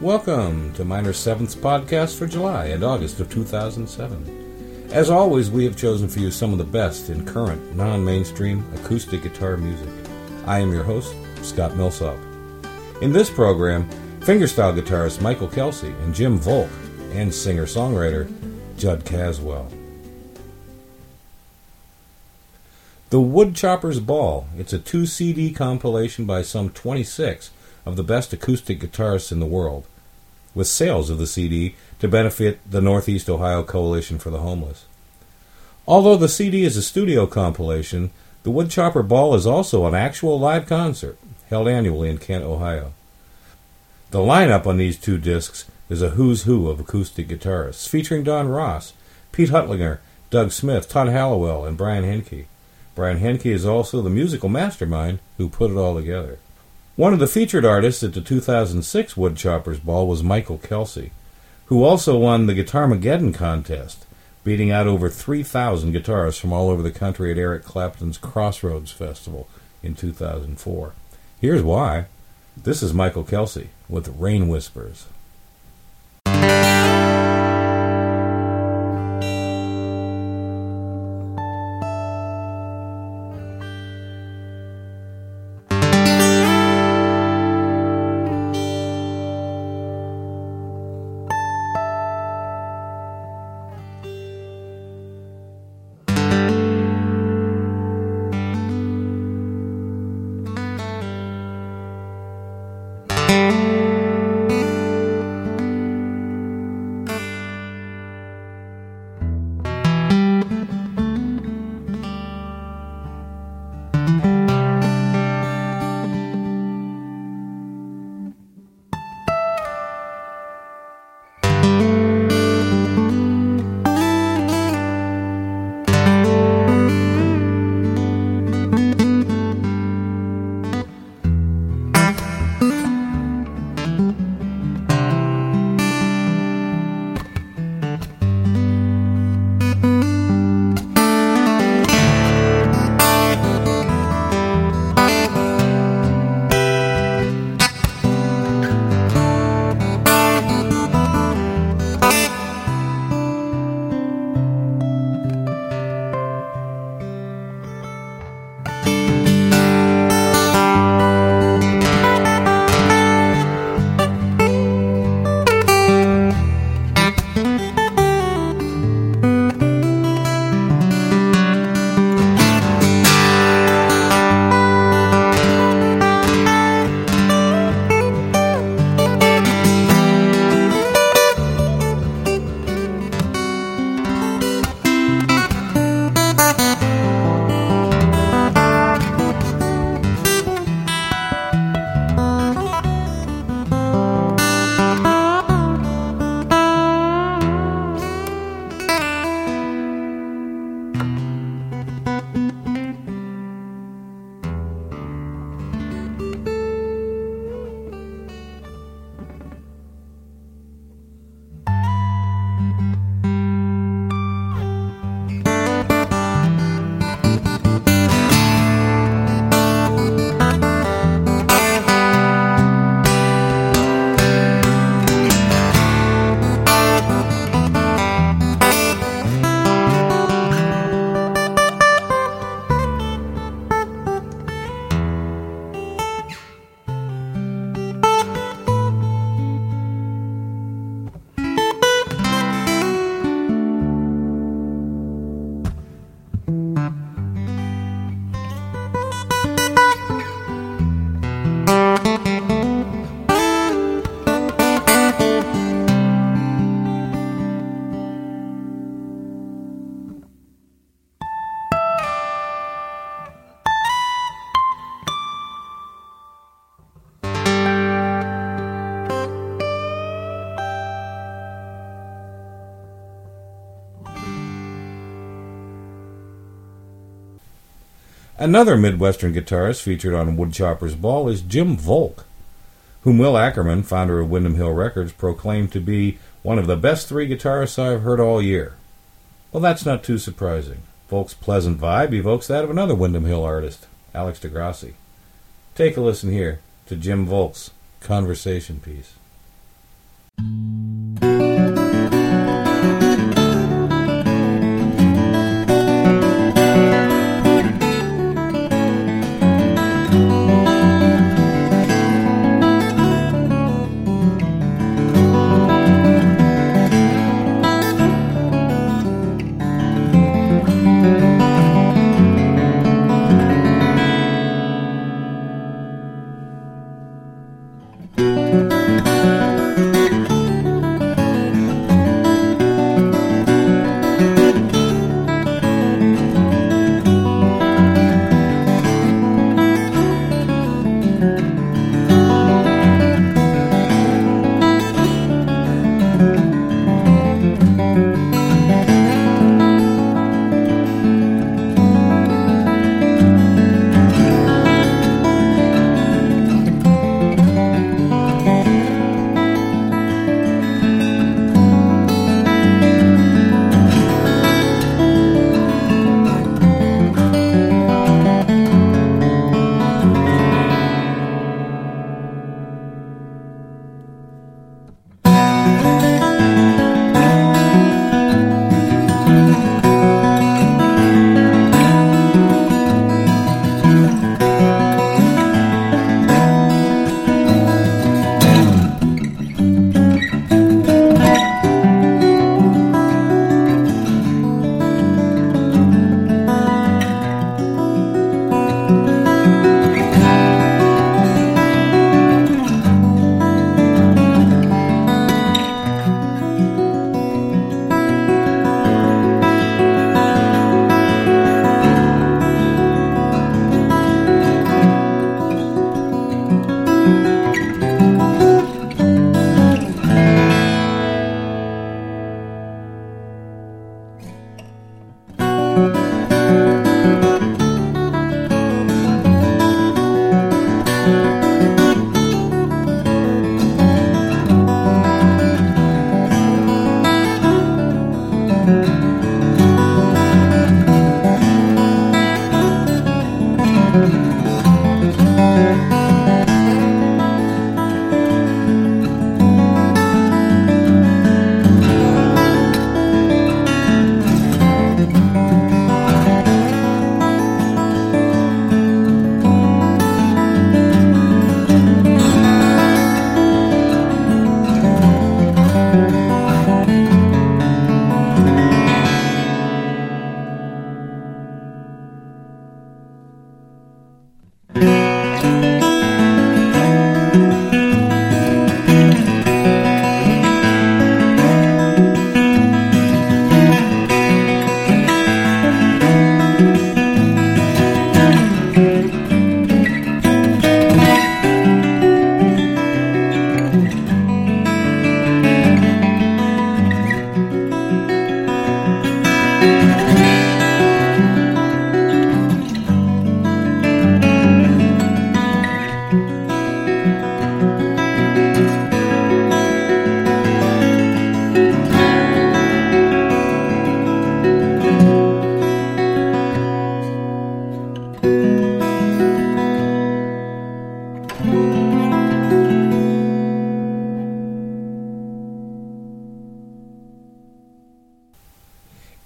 Welcome to Minor Seventh's podcast for July and August of 2007. As always, we have chosen for you some of the best in current, non mainstream acoustic guitar music. I am your host, Scott Millsop. In this program, fingerstyle guitarist Michael Kelsey and Jim Volk, and singer songwriter Jud Caswell. The Woodchopper's Ball. It's a two CD compilation by some 26 of the best acoustic guitarists in the world, with sales of the CD to benefit the Northeast Ohio Coalition for the Homeless. Although the CD is a studio compilation, the Woodchopper Ball is also an actual live concert held annually in Kent, Ohio. The lineup on these two discs is a who's who of acoustic guitarists, featuring Don Ross, Pete Huttlinger, Doug Smith, Todd Hallawell, and Brian Henke. Brian Henke is also the musical mastermind who put it all together. One of the featured artists at the 2006 Woodchoppers Ball was Michael Kelsey, who also won the Guitarmageddon contest, beating out over 3,000 guitarists from all over the country at Eric Clapton's Crossroads Festival in 2004. Here's why. This is Michael Kelsey with Rain Whispers. Another Midwestern guitarist featured on Woodchopper's Ball is Jim Volk, whom Will Ackerman, founder of Windham Hill Records, proclaimed to be one of the best three guitarists I've heard all year. Well, that's not too surprising. Volk's pleasant vibe evokes that of another Windham Hill artist, Alex DeGrassi. Take a listen here to Jim Volk's conversation piece.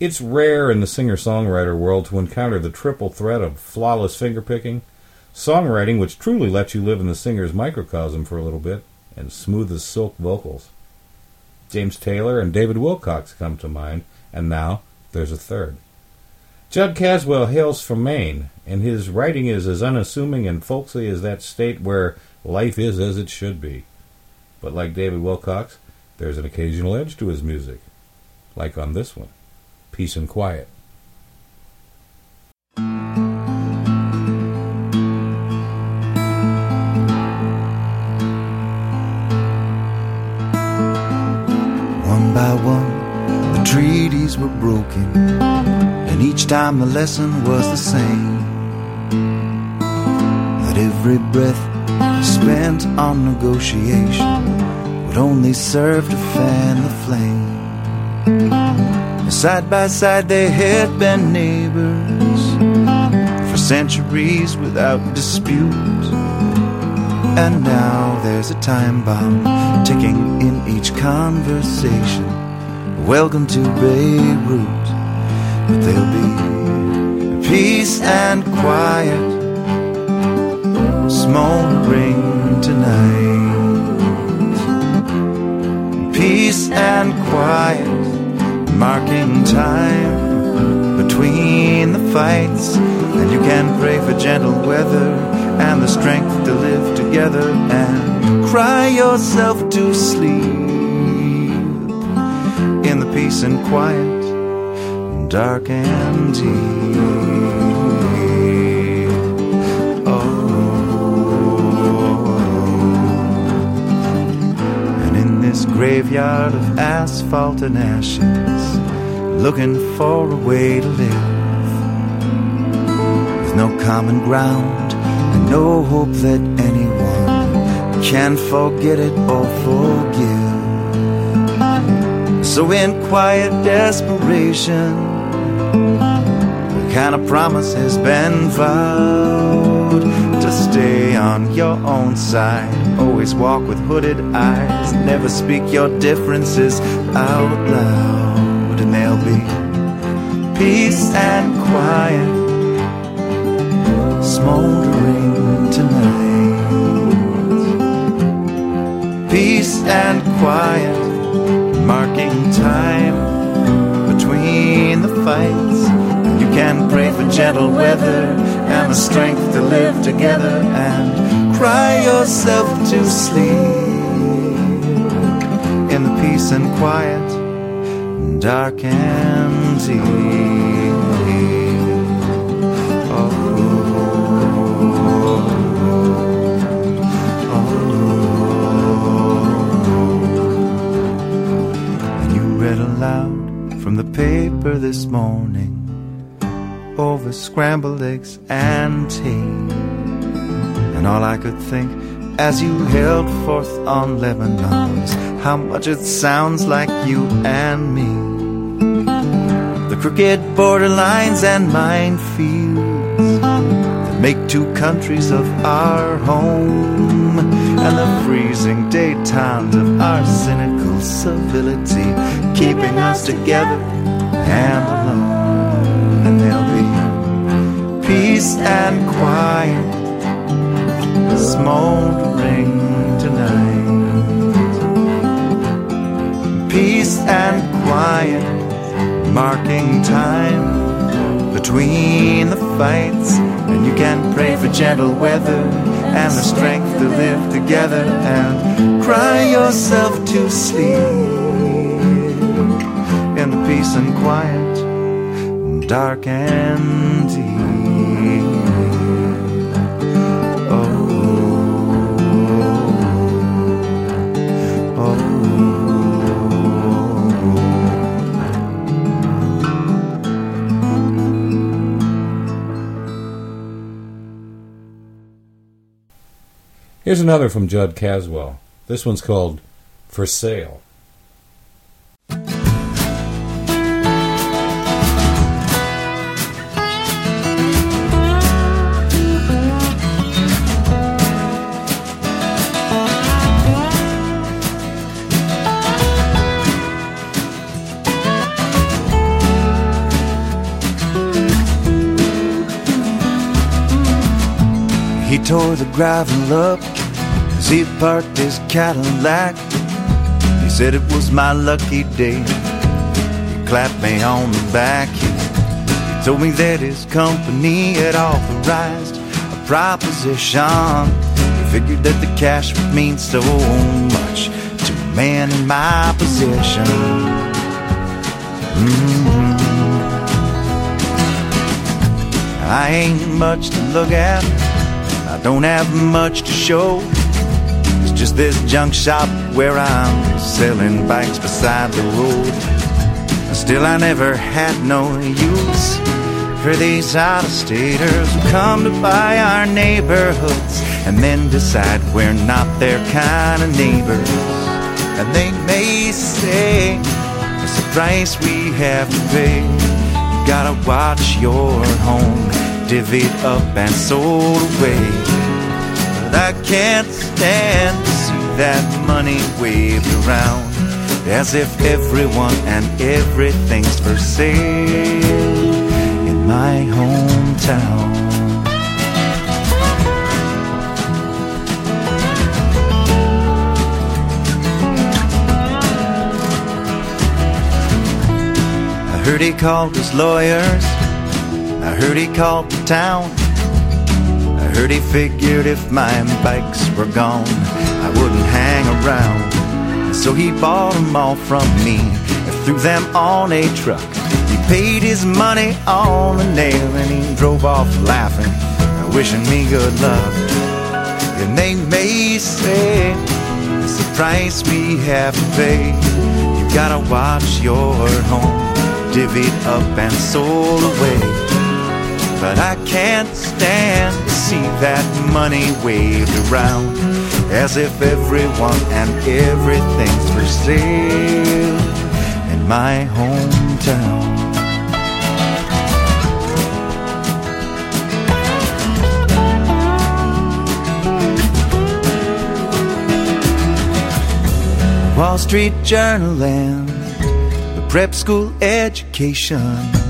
It's rare in the singer songwriter world to encounter the triple threat of flawless fingerpicking, songwriting which truly lets you live in the singer's microcosm for a little bit, and smooth as silk vocals. James Taylor and David Wilcox come to mind, and now there's a third. Jud Caswell hails from Maine, and his writing is as unassuming and folksy as that state where life is as it should be. But like David Wilcox, there's an occasional edge to his music, like on this one peace and quiet. One by one, the treaties were broken, and each time the lesson was the same. That every breath spent on negotiation would only serve to fan the flame. Side by side, they had been neighbors for centuries without dispute. And now there's a time bomb ticking in each conversation. Welcome to Beirut, but there'll be peace and quiet smoldering tonight. Peace and quiet, marking time between the fights. And you can pray for gentle weather and the strength to live together and cry yourself to sleep in the peace and quiet, dark and deep. Oh And in this graveyard of asphalt and ashes, looking for a way to live. With no common ground and no hope that anyone can forget it or forgive. So, in quiet desperation, what kind of promise has been vowed to stay on your own side? Always walk with hooded eyes. Never speak your differences out loud. There'll be peace and quiet. Smoldering tonight. Peace and quiet. Marking time between the fights. You can pray for gentle weather and the strength to live together and cry yourself to sleep. In the peace and quiet, dark and deep. Oh, oh, And you read aloud from the paper this morning over scrambled eggs and tea. And all I could think as you held forth on Lebanon how much it sounds like you and me. The crooked borderlines and minefields that make two countries of our home, and the freezing daytimes of our cynical civility, keeping us together and alone. And there'll be peace and quiet smoldering Peace and quiet, marking time between the fights. And you can pray for gentle weather and the strength to live together and cry yourself to sleep in the peace and quiet, dark and deep. Here's another from Jud Caswell. This one's called For Sale. Tore the gravel up as he parked his Cadillac. He said it was my lucky day. He clapped me on the back. He told me that his company had authorized a proposition. He figured that the cash would mean so much to a man in my position. Mm-hmm. I ain't much to look at don't have much to show. It's just this junk shop where I'm selling bikes beside the road. Still, I never had no use for these out of staters who come to buy our neighborhoods and then decide we're not their kind of neighbors. And they may say it's the price we have to pay. You gotta watch your home divvied up and sold away. But I can't stand to see that money waved around as if everyone and everything's for sale in my hometown. I heard he called his lawyers. Heard he called the town. I heard he figured if my bikes were gone, I wouldn't hang around. So he bought them all from me and threw them on a truck. He paid his money on the nail and he drove off laughing, wishing me good luck. And they may say it's the price we have to pay. You gotta watch your home divvied up and sold away. But I can't stand to see that money waved around as if everyone and everything's for sale in my hometown. Wall Street Journal and the prep school education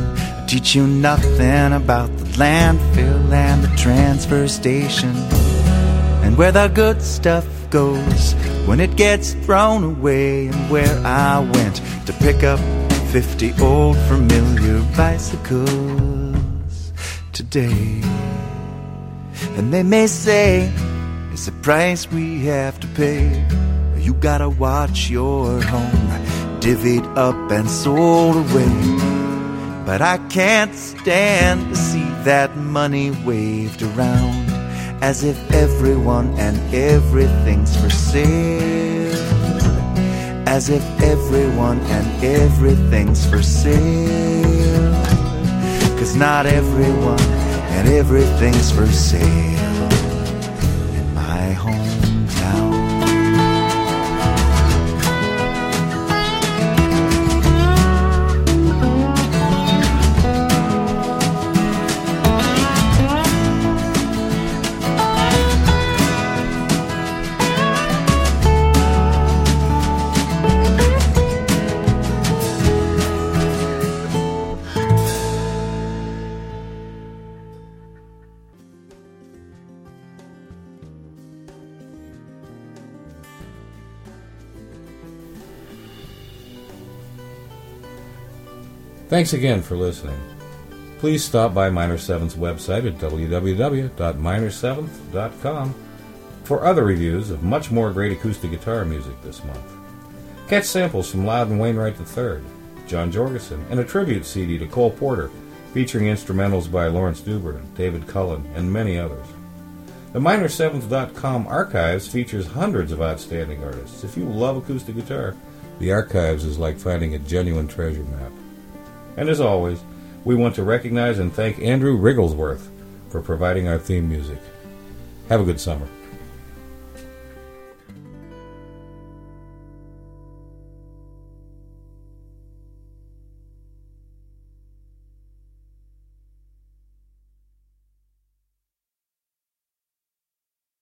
teach you nothing about the landfill and the transfer station and where the good stuff goes when it gets thrown away and where I went to pick up 50 old familiar bicycles today. And they may say it's the price we have to pay. You gotta watch your home divvied up and sold away. But I can't stand to see that money waved around as if everyone and everything's for sale. As if everyone and everything's for sale. Cause not everyone and everything's for sale Thanks again for listening. Please stop by Minor 7's website at www.minor7th.com for other reviews of much more great acoustic guitar music this month. Catch samples from Loudon Wainwright III, John Jorgensen, and a tribute CD to Cole Porter featuring instrumentals by Laurence Juber, David Cullen, and many others. The Minor7th.com archives features hundreds of outstanding artists. If you love acoustic guitar, the archives is like finding a genuine treasure map. And as always, we want to recognize and thank Andrew Rigglesworth for providing our theme music. Have a good summer.